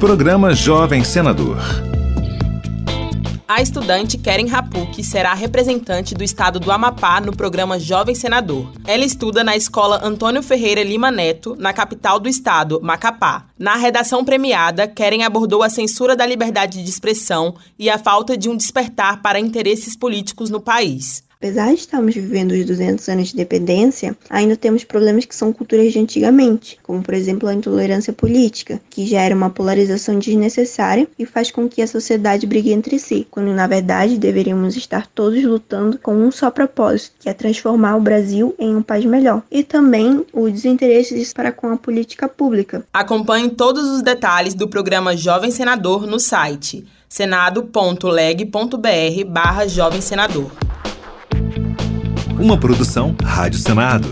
Programa Jovem Senador. A estudante Keren Rapuk será representante do estado do Amapá no programa Jovem Senador. Ela estuda na escola Antônio Ferreira Lima Neto, na capital do estado, Macapá. Na redação premiada, Keren abordou a censura da liberdade de expressão e a falta de um despertar para interesses políticos no país. Apesar de estarmos vivendo os 200 anos de independência, ainda temos problemas que são culturas de antigamente, como por exemplo a intolerância política, que gera uma polarização desnecessária e faz com que a sociedade brigue entre si, quando na verdade deveríamos estar todos lutando com um só propósito, que é transformar o Brasil em um país melhor, e também o desinteresse para com a política pública. Acompanhe todos os detalhes do programa Jovem Senador no site senado.leg.br barra Jovem Senador uma produção Rádio Senado.